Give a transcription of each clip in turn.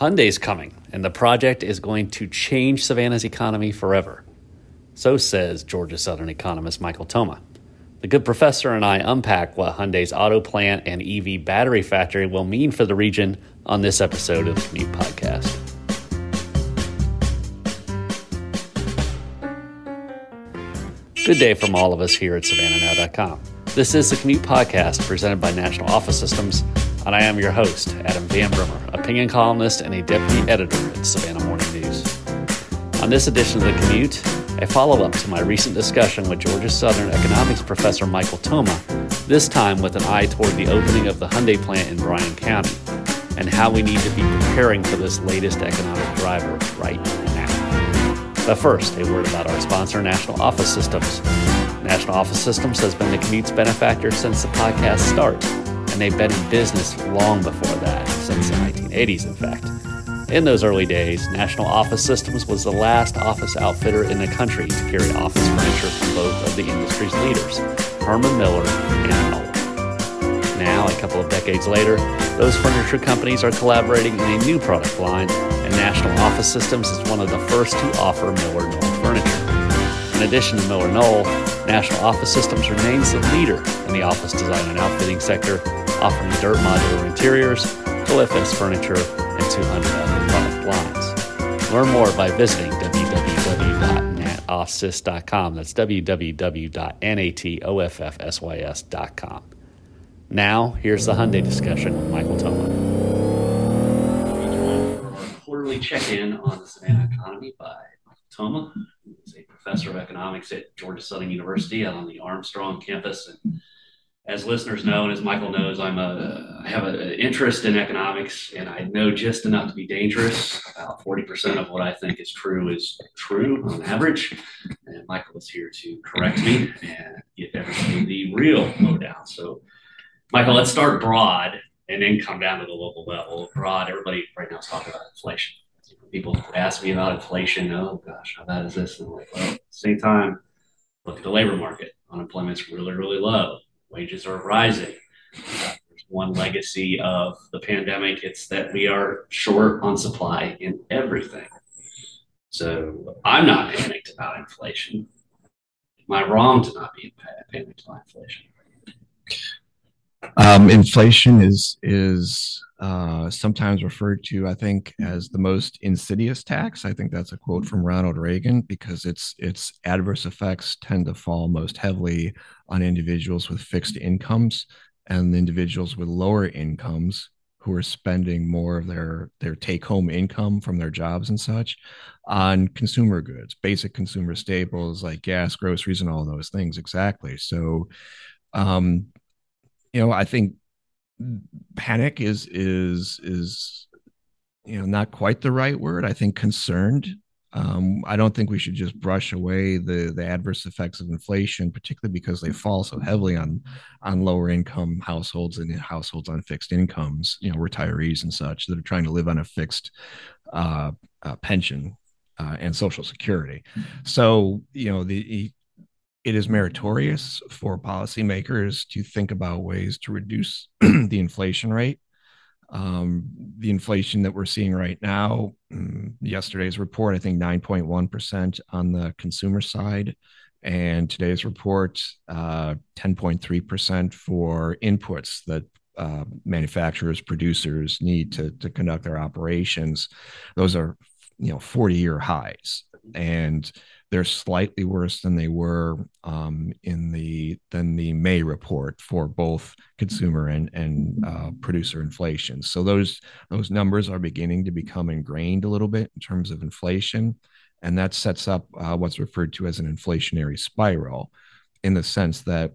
Hyundai's coming, and the project is going to change Savannah's economy forever. So says Georgia Southern economist Michael Toma. The good professor and I unpack what Hyundai's auto plant and EV battery factory will mean for the region on this episode of the Commute Podcast. Good day from all of us here at SavannahNow.com. This is the Commute Podcast presented by National Office Systems, and I am your host, Adam Van Brimmer, opinion columnist and a deputy editor at Savannah Morning News. On this edition of the Commute, a follow up to my recent discussion with Georgia Southern economics professor Michael Toma, this time with an eye toward the opening of the Hyundai plant in Bryan County and how we need to be preparing for this latest economic driver right now. but first, a word about our sponsor, National Office Systems. National Office Systems has been the commute's benefactor since the podcast start, and they've been in business long before that, since the 1980s, in fact. In those early days, National Office Systems was the last office outfitter in the country to carry office furniture from both of the industry's leaders, Herman Miller and Knoll. Now, a couple of decades later, those furniture companies are collaborating in a new product line and National Office Systems is one of the first to offer Miller Knoll furniture. In addition to Miller Knoll, National Office Systems remains the leader in the office design and outfitting sector, offering DIRTT modular interiors, LFS furniture, and 200 other product lines. Learn more by visiting www.natoffsys.com. That's www.natoffsys.com. Now, here's the Hyundai discussion with Michael Toma quarterly check-in on the Savannah economy by Toma, who's a professor of economics at Georgia Southern University out on the Armstrong campus. And as listeners know, and as Michael knows, I'm a I have an interest in economics, and I know just enough to be dangerous. About 40% of what I think is true is true on average. And Michael is here to correct me and get everything the real lowdown. So, Michael, let's start broad and then come down to the local level. Broad, everybody right now is talking about inflation. People ask me about inflation. Oh gosh, how bad is this? And I'm like, well, at the same time, look at the labor market. Unemployment's really, really low. Wages are rising. One legacy of the pandemic. It's that we are short on supply in everything. So I'm not panicked about inflation. Am I wrong to not be panicked about inflation? Um, inflation is is uh, sometimes referred to, I think, as the most insidious tax. I think that's a quote from Ronald Reagan because its its adverse effects tend to fall most heavily on individuals with fixed incomes and individuals with lower incomes who are spending more of their their take home income from their jobs and such on consumer goods, basic consumer staples like gas, groceries, and all those things. Exactly. So. Um, you know, I think panic is is is you know not quite the right word. I think concerned. Um, I don't think we should just brush away the the adverse effects of inflation, particularly because they fall so heavily on on lower income households and households on fixed incomes. You know, retirees and such that are trying to live on a fixed uh, uh, pension uh, and Social Security. So you know the it is meritorious for policymakers to think about ways to reduce the inflation rate. Um, the inflation that we're seeing right now, mm, yesterday's report, I think 9.1% on the consumer side, and today's report, uh, 10.3% for inputs that uh, manufacturers, producers need to, to conduct their operations. Those are, you know, 40 year highs. And they're slightly worse than they were um, in the than the May report for both consumer and and uh, producer inflation. So those those numbers are beginning to become ingrained a little bit in terms of inflation, and that sets up uh, what's referred to as an inflationary spiral, in the sense that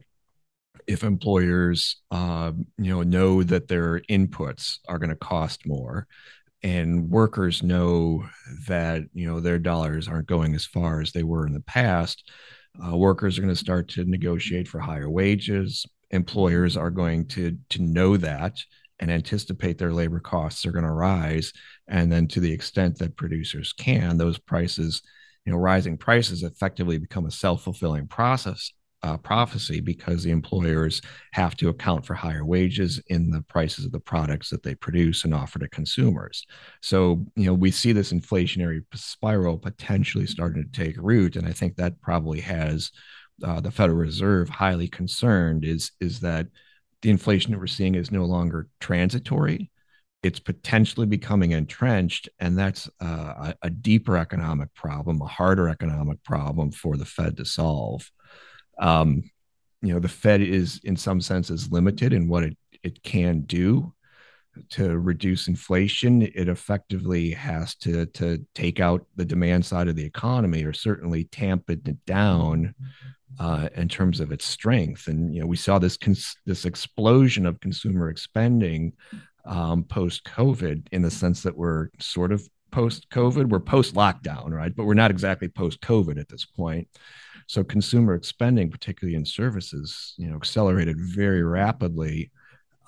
if employers uh, you know know that their inputs are going to cost more and workers know that you know their dollars aren't going as far as they were in the past uh, workers are going to start to negotiate for higher wages employers are going to to know that and anticipate their labor costs are going to rise and then to the extent that producers can those prices you know rising prices effectively become a self-fulfilling process uh, prophecy because the employers have to account for higher wages in the prices of the products that they produce and offer to consumers. So, you know, we see this inflationary spiral potentially starting to take root, and I think that probably has uh, the Federal Reserve highly concerned. Is is that the inflation that we're seeing is no longer transitory? It's potentially becoming entrenched, and that's uh, a, a deeper economic problem, a harder economic problem for the Fed to solve um, you know the fed is in some senses limited in what it, it can do to reduce inflation. It effectively has to to take out the demand side of the economy or certainly tamp it down uh, in terms of its strength. And you know we saw this cons- this explosion of consumer spending um, post covid in the sense that we're sort of post covid we're post lockdown right? But we're not exactly post covid at this point so consumer spending, particularly in services, you know, accelerated very rapidly.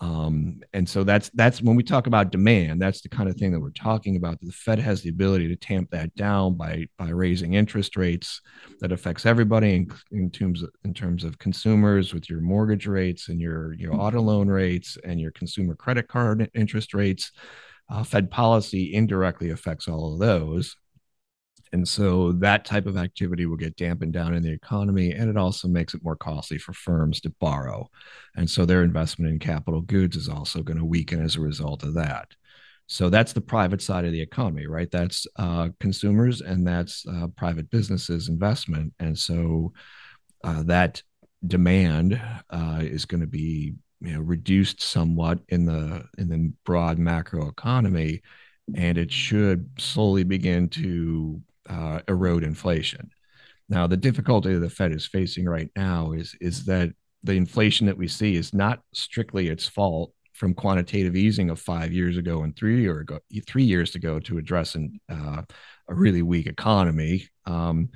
Um, and so that's that's when we talk about demand, that's the kind of thing that we're talking about. The Fed has the ability to tamp that down by by raising interest rates. That affects everybody in, in terms of, in terms of consumers with your mortgage rates and your your auto loan rates and your consumer credit card interest rates. Uh, Fed policy indirectly affects all of those. And so that type of activity will get dampened down in the economy. And it also makes it more costly for firms to borrow. And so their investment in capital goods is also going to weaken as a result of that. So that's the private side of the economy, right? That's uh, consumers and that's uh, private businesses' investment. And so uh, that demand uh, is going to be you know, reduced somewhat in the in the broad macro economy, and it should slowly begin to uh, erode inflation. Now, the difficulty that the Fed is facing right now is is that the inflation that we see is not strictly its fault from quantitative easing of five years ago and three year ago, three years ago to address an, uh, a really weak economy. Um,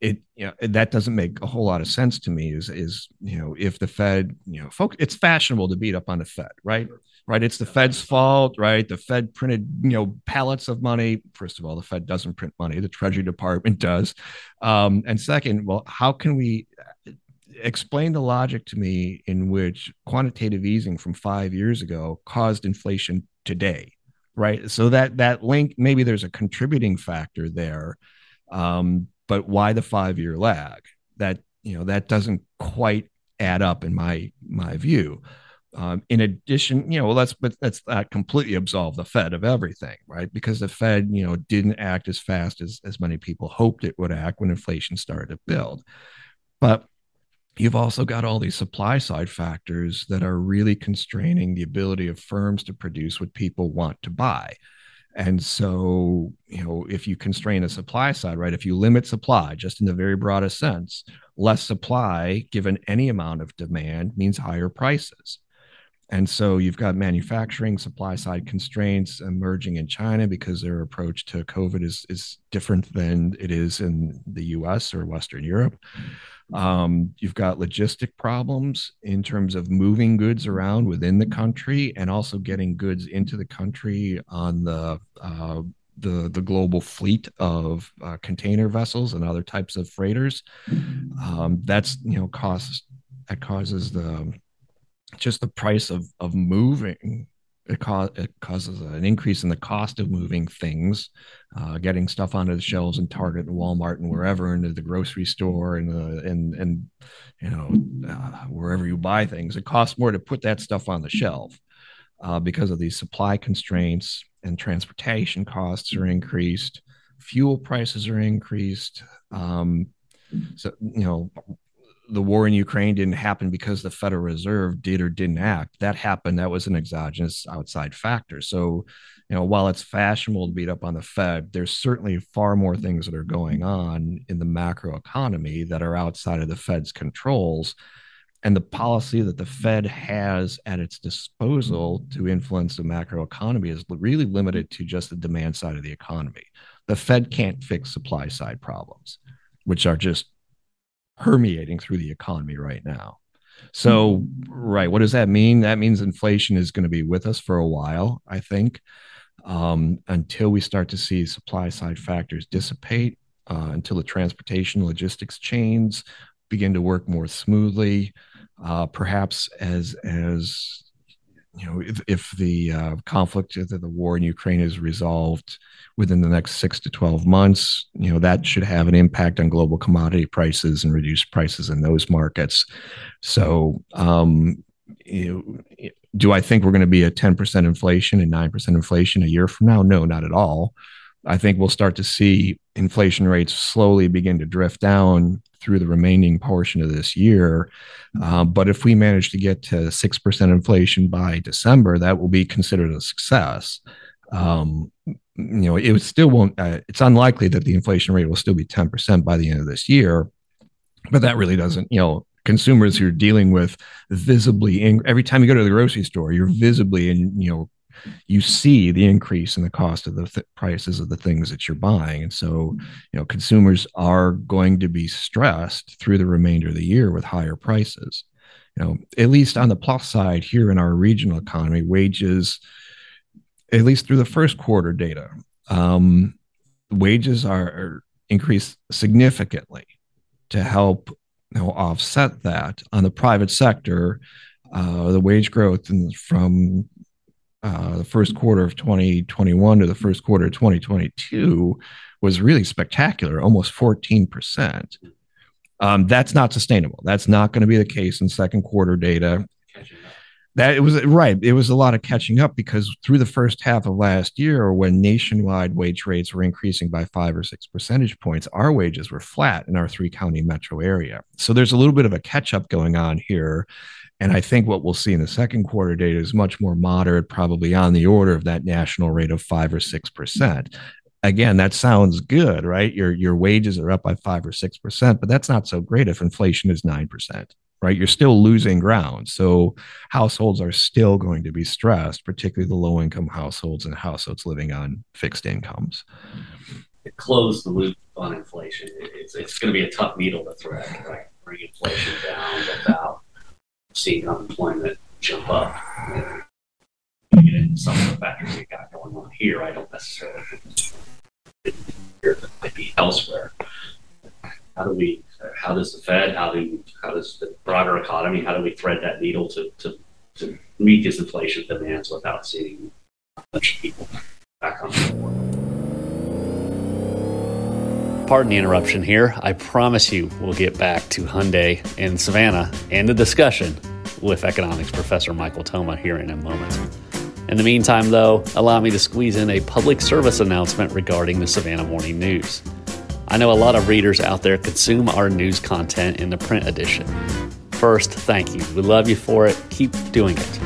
it you know that doesn't make a whole lot of sense to me. Is is you know if the Fed you know folk it's fashionable to beat up on the Fed, right? Right? It's the Fed's fault, right? The Fed printed, you know, pallets of money. First of all, the Fed doesn't print money; the Treasury Department does. Um, and second, well, how can we explain the logic to me in which quantitative easing from five years ago caused inflation today, right? So that that link, maybe there's a contributing factor there, um, but why the five-year lag? That you know that doesn't quite add up in my my view. Um, in addition, you know, well, let's but let's not completely absolve the Fed of everything, right? Because the Fed, you know, didn't act as fast as as many people hoped it would act when inflation started to build. But you've also got all these supply side factors that are really constraining the ability of firms to produce what people want to buy. And so, you know, if you constrain the supply side, right, if you limit supply just in the very broadest sense, less supply given any amount of demand means higher prices. And so you've got manufacturing supply side constraints emerging in China because their approach to COVID is, is different than it is in the US or Western Europe. Um, you've got logistic problems in terms of moving goods around within the country and also getting goods into the country on the uh, the the global fleet of uh, container vessels and other types of freighters. Um, that's you know costs that causes the just the price of of moving it, co- it causes an increase in the cost of moving things, uh, getting stuff onto the shelves in Target and Walmart and wherever, into the grocery store and uh, and and you know uh, wherever you buy things. It costs more to put that stuff on the shelf uh, because of these supply constraints and transportation costs are increased, fuel prices are increased. Um, so you know the war in Ukraine didn't happen because the Federal Reserve did or didn't act. That happened. That was an exogenous outside factor. So, you know, while it's fashionable to beat up on the Fed, there's certainly far more things that are going on in the macro economy that are outside of the Fed's controls. and the policy that the Fed has at its disposal to influence the macroeconomy is really limited to just the demand side of the economy. The Fed can't fix supply side problems, which are just permeating through the economy right now. So, right, what does that mean? That means inflation is going to be with us for a while, I think, um, until we start to see supply side factors dissipate, uh, until the transportation logistics chains begin to work more smoothly. Uh, perhaps as as you know, if, if the uh, conflict, the, the war in Ukraine is resolved within the next six to 12 months, you know, that should have an impact on global commodity prices and reduce prices in those markets. So, um, you know, do I think we're going to be at 10% inflation and 9% inflation a year from now? No, not at all. I think we'll start to see inflation rates slowly begin to drift down through the remaining portion of this year. Um, but if we manage to get to 6% inflation by December, that will be considered a success. Um, you know, it still won't, uh, it's unlikely that the inflation rate will still be 10% by the end of this year. But that really doesn't, you know, consumers you're dealing with visibly in, every time you go to the grocery store, you're visibly in, you know, you see the increase in the cost of the th- prices of the things that you're buying. And so you know consumers are going to be stressed through the remainder of the year with higher prices. You know at least on the plus side here in our regional economy wages at least through the first quarter data um, wages are, are increased significantly to help you know, offset that. On the private sector uh, the wage growth from uh, the first quarter of 2021 to the first quarter of 2022 was really spectacular, almost 14%. Um, that's not sustainable. That's not going to be the case in second quarter data. That it was right. It was a lot of catching up because through the first half of last year, when nationwide wage rates were increasing by five or six percentage points, our wages were flat in our three county metro area. So there's a little bit of a catch up going on here and I think what we'll see in the second quarter data is much more moderate, probably on the order of that national rate of five or six percent. Again, that sounds good, right? Your your wages are up by five or six percent, but that's not so great if inflation is nine percent, right? You're still losing ground. So households are still going to be stressed, particularly the low income households and households living on fixed incomes. To close the loop on inflation, it's, it's going to be a tough needle to thread, right? Bring inflation down without seeing unemployment jump up. Get some of the factors we got going on here. I don't necessarily think here that might be elsewhere. How do we? How does the Fed? How do? How does the broader economy? How do we thread that needle to to, to meet these inflation demands without seeing a bunch of people back on the board? Pardon the interruption here. I promise you we'll get back to Hyundai and Savannah and the discussion with economics professor Michael Toma here in a moment. In the meantime, though, allow me to squeeze in a public service announcement regarding the Savannah Morning News. I know a lot of readers out there consume our news content in the print edition. First, thank you. We love you for it. Keep doing it.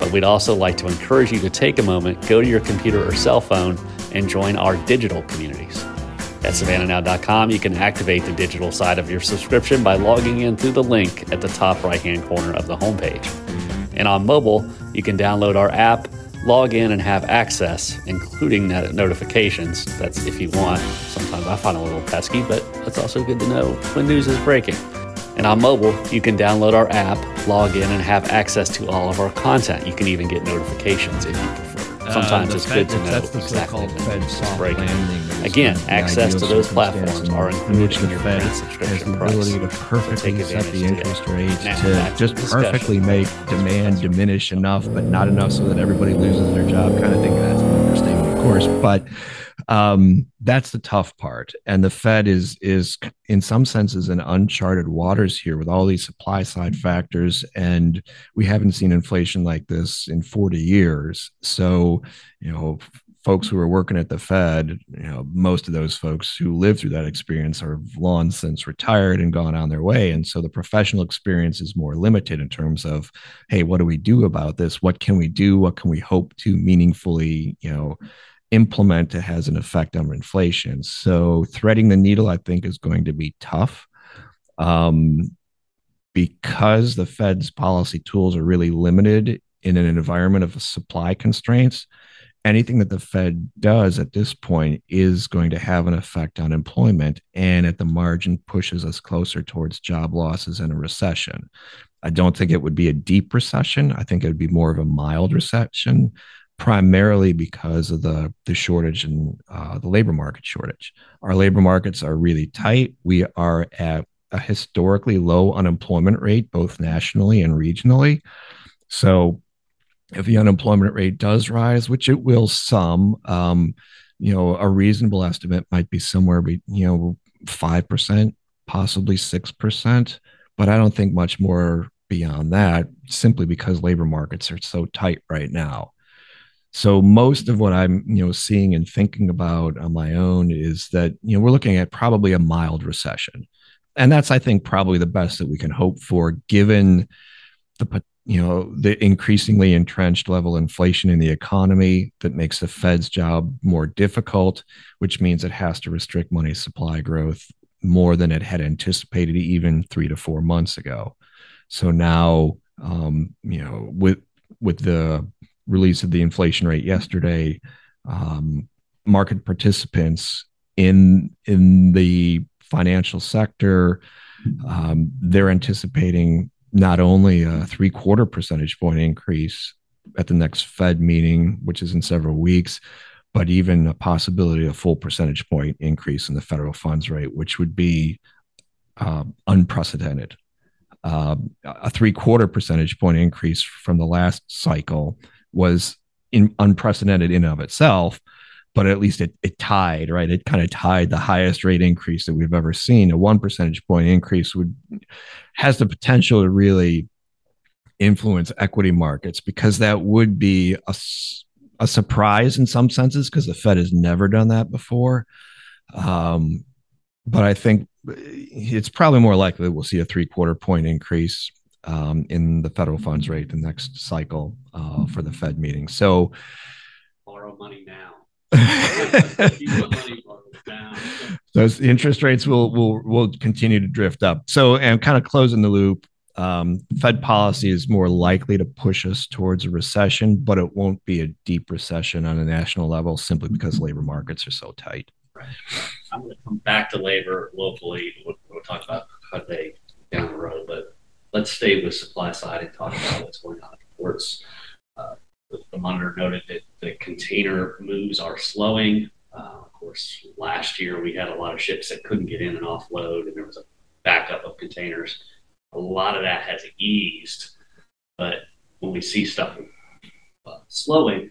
But we'd also like to encourage you to take a moment, go to your computer or cell phone, and join our digital communities. At savannahnow.com, you can activate the digital side of your subscription by logging in through the link at the top right hand corner of the homepage. And on mobile, you can download our app, log in, and have access, including notifications. That's if you want. Sometimes I find it a little pesky, but it's also good to know when news is breaking. And on mobile, you can download our app, log in, and have access to all of our content. You can even get notifications if you prefer. Sometimes uh, it's Fed, good to know that's the exactly Fed soft breaking. landing. Again, access to those platforms are included in your Fed print subscription the price. ability to perfectly set the interest rates Now, to just perfectly make demand diminish enough, but not enough so that everybody loses their job. Kind of thing. That's an understatement, of course, but um, that's the tough part. And the Fed is is in some senses in uncharted waters here with all these supply side factors, and we haven't seen inflation like this in 40 years. So, you know, folks who are working at the Fed, you know, most of those folks who lived through that experience are long since retired and gone on their way. And so the professional experience is more limited in terms of, hey, what do we do about this? What can we do? What can we hope to meaningfully, you know, implement it has an effect on inflation? So threading the needle, I think, is going to be tough. Um, because the Fed's policy tools are really limited in an environment of supply constraints, anything that the Fed does at this point is going to have an effect on employment and at the margin pushes us closer towards job losses and a recession. I don't think it would be a deep recession. I think it would be more of a mild recession, primarily because of the, the shortage and uh, the labor market shortage. Our labor markets are really tight. We are at a historically low unemployment rate, both nationally and regionally. So if the unemployment rate does rise, which it will some, um, you know, a reasonable estimate might be somewhere, be, you know, 5%, possibly 6%. But I don't think much more beyond that simply because labor markets are so tight right now. So most of what I'm, you know, seeing and thinking about on my own is that, you know, we're looking at probably a mild recession. And that's I think probably the best that we can hope for given the you know the increasingly entrenched level inflation in the economy that makes the Fed's job more difficult, which means it has to restrict money supply growth more than it had anticipated even three to four months ago. So now, um, you know, with with the release of the inflation rate yesterday, um, market participants in in the financial sector, um, they're anticipating not only a three quarter percentage point increase at the next Fed meeting, which is in several weeks, but even a possibility of full percentage point increase in the federal funds rate, which would be uh, unprecedented. Uh, a three quarter percentage point increase from the last cycle was in, unprecedented in and of itself, but at least it, it tied, right? It kind of tied the highest rate increase that we've ever seen. A one percentage point increase would has the potential to really influence equity markets because that would be a, a surprise in some senses because the Fed has never done that before. Um, but I think it's probably more likely we'll see a three quarter point increase um, in the federal funds rate the next cycle uh, for the Fed meeting. So borrow money now. Those interest rates will will will continue to drift up. So, and kind of closing the loop, um, Fed policy is more likely to push us towards a recession, but it won't be a deep recession on a national level simply because labor markets are so tight. Right. I'm going to come back to labor locally. We'll, we'll talk about how they down the road, but let's stay with supply side and talk about what's going on in ports. Uh, the monitor noted that the container moves are slowing. Uh, of course, last year we had a lot of ships that couldn't get in and offload, and there was a backup of containers. A lot of that has eased, but when we see stuff uh, slowing,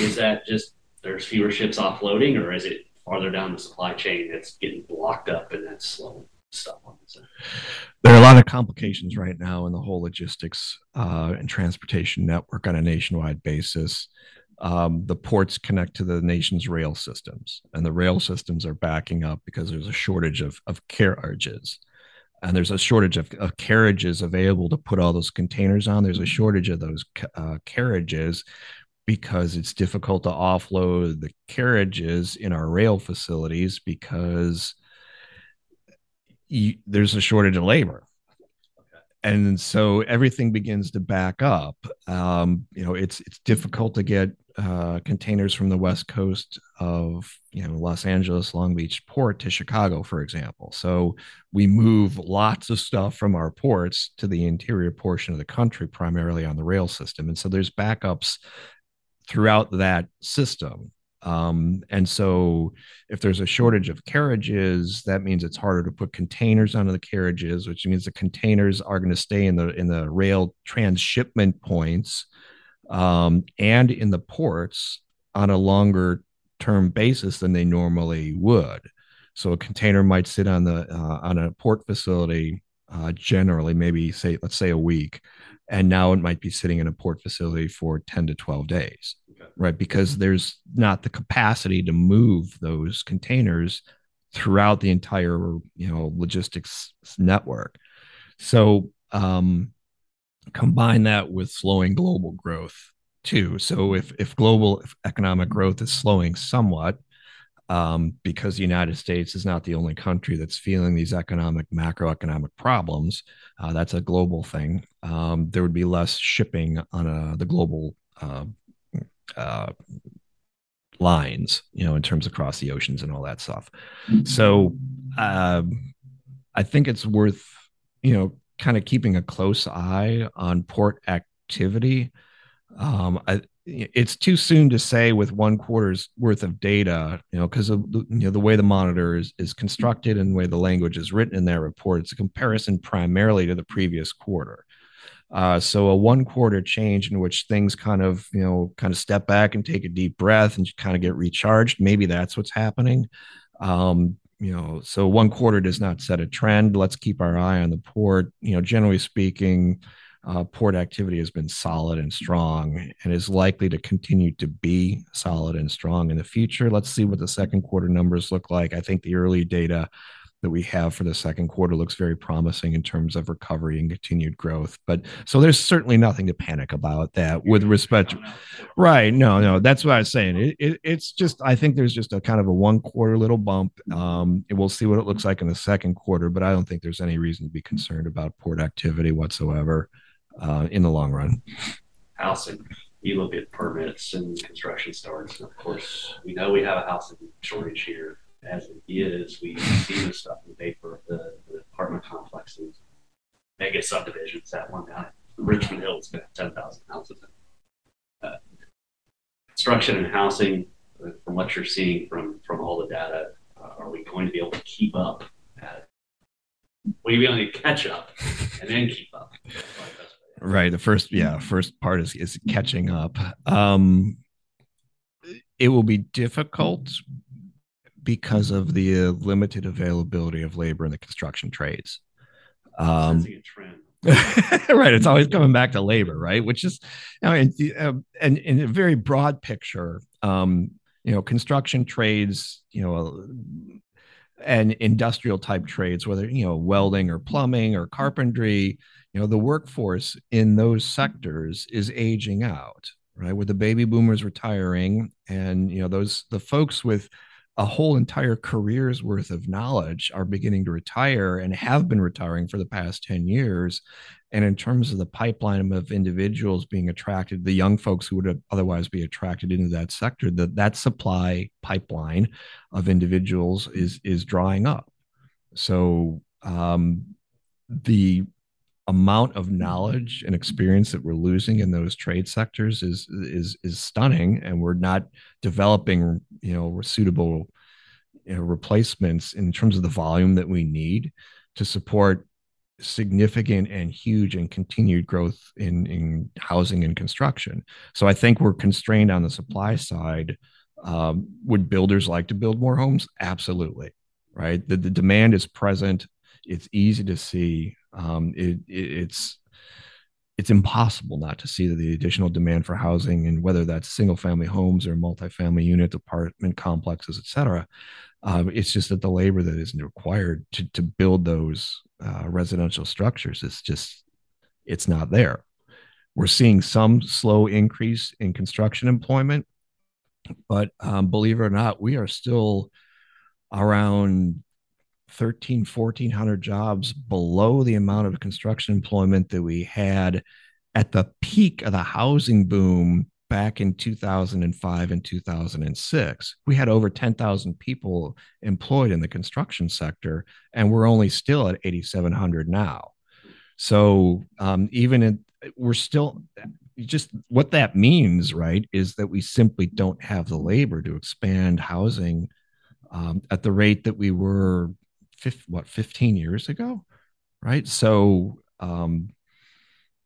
is that just there's fewer ships offloading, or is it farther down the supply chain that's getting blocked up and that's slowing stuff on the there are a lot of complications right now in the whole logistics uh, and transportation network on a nationwide basis. Um, the ports connect to the nation's rail systems, and the rail systems are backing up because there's a shortage of, of carriages. And there's a shortage of, of carriages available to put all those containers on. There's a shortage of those uh, carriages because it's difficult to offload the carriages in our rail facilities because you, there's a shortage of labor and so everything begins to back up. Um, you know, it's it's difficult to get uh, containers from the west coast of you know Los Angeles, Long Beach port to Chicago, for example. So we move lots of stuff from our ports to the interior portion of the country, primarily on the rail system, and so there's backups throughout that system. Um, and so, if there's a shortage of carriages, that means it's harder to put containers onto the carriages, which means the containers are going to stay in the in the rail transshipment points um, and in the ports on a longer term basis than they normally would. So, a container might sit on the uh, on a port facility uh, generally, maybe say let's say a week, and now it might be sitting in a port facility for ten to twelve days right? Because there's not the capacity to move those containers throughout the entire, you know, logistics network. So um, combine that with slowing global growth too. So if if global economic growth is slowing somewhat, um, because the United States is not the only country that's feeling these economic, macroeconomic problems. Uh, that's a global thing. Um, there would be less shipping on a, the global uh, uh, lines, you know, in terms across the oceans and all that stuff. So um, I think it's worth, you know, kind of keeping a close eye on port activity. Um, I, it's too soon to say with one quarter's worth of data, you know, because of you know the way the monitor is, is constructed and the way the language is written in that report. It's a comparison primarily to the previous quarter. Uh, so a one quarter change in which things kind of you know kind of step back and take a deep breath and kind of get recharged. Maybe that's what's happening. Um, you know, so one quarter does not set a trend. Let's keep our eye on the port. You know, generally speaking uh, port activity has been solid and strong and is likely to continue to be solid and strong in the future. Let's see what the second quarter numbers look like. I think the early data that we have for the second quarter looks very promising in terms of recovery and continued growth. But so there's certainly nothing to panic about that with respect. right. No, no, that's what I was saying. It, it, it's just, I think there's just a kind of a one quarter little bump. Um, and we'll see what it looks like in the second quarter, but I don't think there's any reason to be concerned about port activity whatsoever uh, in the long run. Housing. You look at permits and construction starts. And of course, we know we have a housing shortage here. As it is, we see this stuff in paper, the, the apartment complexes, mega subdivisions. That one down Richmond Hills got 10,000 houses. Uh, construction and housing, uh, from what you're seeing from, from all the data, uh, are we going to be able to keep up? We to catch up and then keep up. Right. The first, yeah, first part is is catching up. Um, it will be difficult because of the limited availability of labor in the construction trades. Um, right. It's always coming back to labor, right? Which is, I mean, um, and in a very broad picture, um, you know, construction trades, you know, and industrial type trades, whether you know welding or plumbing or carpentry, you know the workforce in those sectors is aging out right with the baby boomers retiring and you know those the folks with a whole entire career's worth of knowledge are beginning to retire and have been retiring for the past 10 years. And in terms of the pipeline of individuals being attracted the young folks who would otherwise be attracted into that sector that that supply pipeline of individuals is is drying up. So um, the amount of knowledge and experience that we're losing in those trade sectors is is is stunning and we're not developing you know suitable you know, replacements in terms of the volume that we need to support significant and huge and continued growth in in housing and construction. So i think we're constrained on the supply side. Um, would builders like to build more homes? Absolutely right? The, the demand is present. It's easy to see um, it, it, it's it's impossible not to see the additional demand for housing and whether that's single family homes or multifamily units apartment complexes et cetera. Um, it's just that the labor that is required to, to build those uh, residential structures is just it's not there. We're seeing some slow increase in construction employment but um, believe it or not we are still around 13 1400 jobs below the amount of construction employment that we had at the peak of the housing boom back in 2005 and 2006 we had over 10,000 people employed in the construction sector and we're only still at 8700 now. So um, even in, we're still just what that means right is that we simply don't have the labor to expand housing um, at the rate that we were what 15 years ago right? So um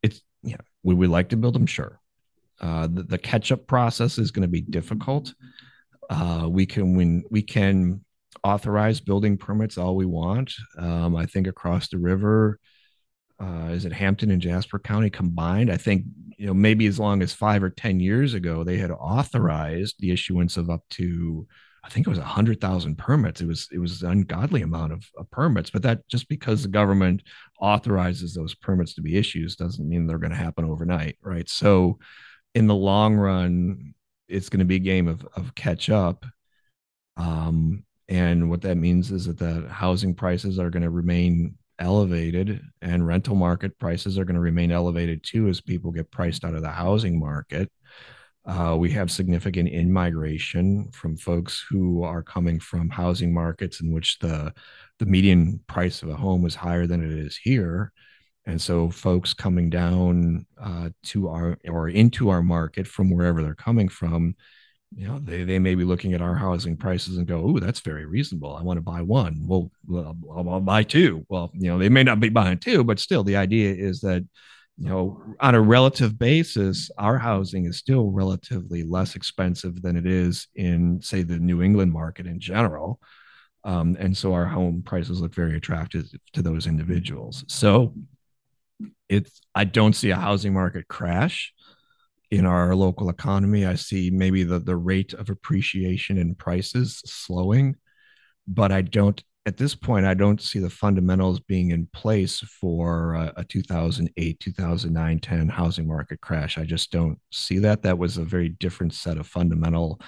it's yeah would we like to build them sure. Uh the, the catch up process is going to be difficult. Uh we can when we can authorize building permits all we want. Um i think across the river uh, is it Hampton and Jasper County combined? I think you know maybe as long as five or ten years ago they had authorized the issuance of up to I think it was a hundred thousand permits. It was it was an ungodly amount of, of, permits, but that just because the government authorizes those permits to be issued doesn't mean they're going to happen overnight, right? So, in the long run, it's going to be a game of of catch up. Um, and what that means is that the housing prices are going to remain elevated and rental market prices are going to remain elevated too as people get priced out of the housing market. Uh, we have significant in migration from folks who are coming from housing markets in which the the median price of a home is higher than it is here, and so folks coming down uh, to our or into our market from wherever they're coming from you know they, they may be looking at our housing prices and go oh that's very reasonable. I want to buy one. Well I'll, I'll, buy two. Well you know they may not be buying two but still the idea is that you know on a relative basis our housing is still relatively less expensive than it is in say the new england market in general um, and so our home prices look very attractive to those individuals so it's i don't see a housing market crash in our local economy. I see maybe the, the rate of appreciation in prices slowing, but I don't, at this point, I don't see the fundamentals being in place for a, a 2008, 2009, 10 housing market crash. I just don't see that. That was a very different set of fundamental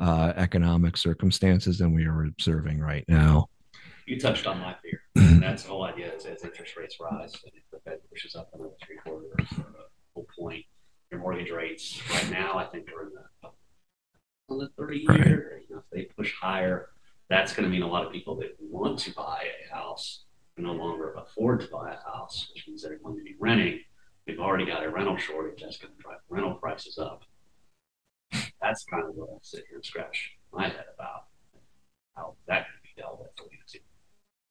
uh, economic circumstances than we are observing right now. You touched on my fear. and that's the whole idea is as interest rates rise and if the Fed pushes up another three quarters or a full point, your mortgage rates right now, I think are in the on the 30 right. year. You know, if they push higher, that's going to mean a lot of people that want to buy a house can no longer afford to buy a house, which means they're going to be renting. We've already got a rental shortage that's going to drive rental prices up. That's kind of what I sit here and scratch my head about how that could be dealt with. We see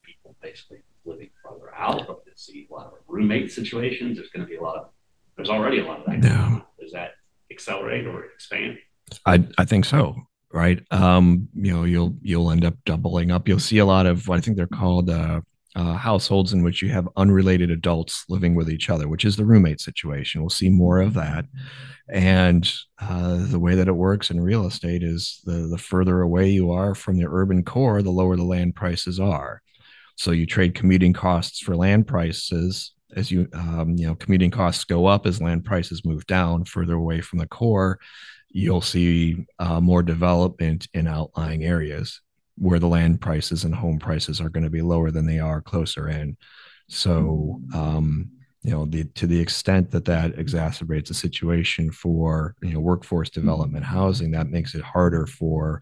people basically living further out. We're going to see a lot of roommate situations. There's going to be a lot of there's already a lot of that. Yeah. Does that accelerate or expand? I I think so. Right. Um, you know, you'll you'll end up doubling up. You'll see a lot of what I think they're called uh, uh, households in which you have unrelated adults living with each other, which is the roommate situation. We'll see more of that. And uh, the way that it works in real estate is the, the further away you are from the urban core, the lower the land prices are. So you trade commuting costs for land prices as you um, you know commuting costs go up as land prices move down further away from the core you'll see uh, more development in outlying areas where the land prices and home prices are going to be lower than they are closer in. So um, you know the to the extent that that exacerbates the situation for you know workforce development housing that makes it harder for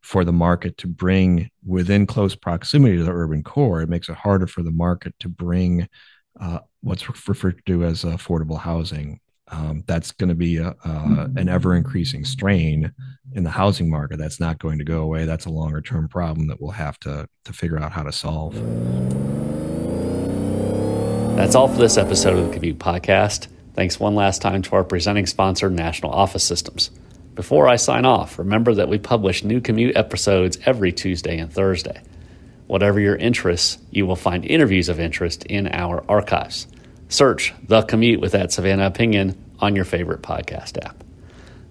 for the market to bring within close proximity to the urban core. It makes it harder for the market to bring uh, what's referred to as affordable housing. Um, that's going to be a, uh, an ever increasing strain in the housing market. That's not going to go away. That's a longer term problem that we'll have to, to figure out how to solve. That's all for this episode of the Commute Podcast. Thanks one last time to our presenting sponsor, National Office Systems. Before I sign off, remember that we publish new commute episodes every Tuesday and Thursday. Whatever your interests, you will find interviews of interest in our archives. Search The Commute with that Savannah Opinion on your favorite podcast app.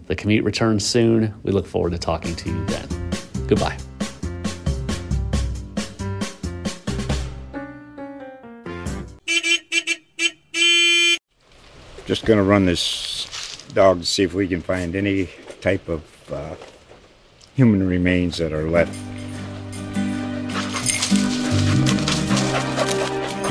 The Commute returns soon. We look forward to talking to you then. Goodbye. Just going to run this dog to see if we can find any type of uh, human remains that are left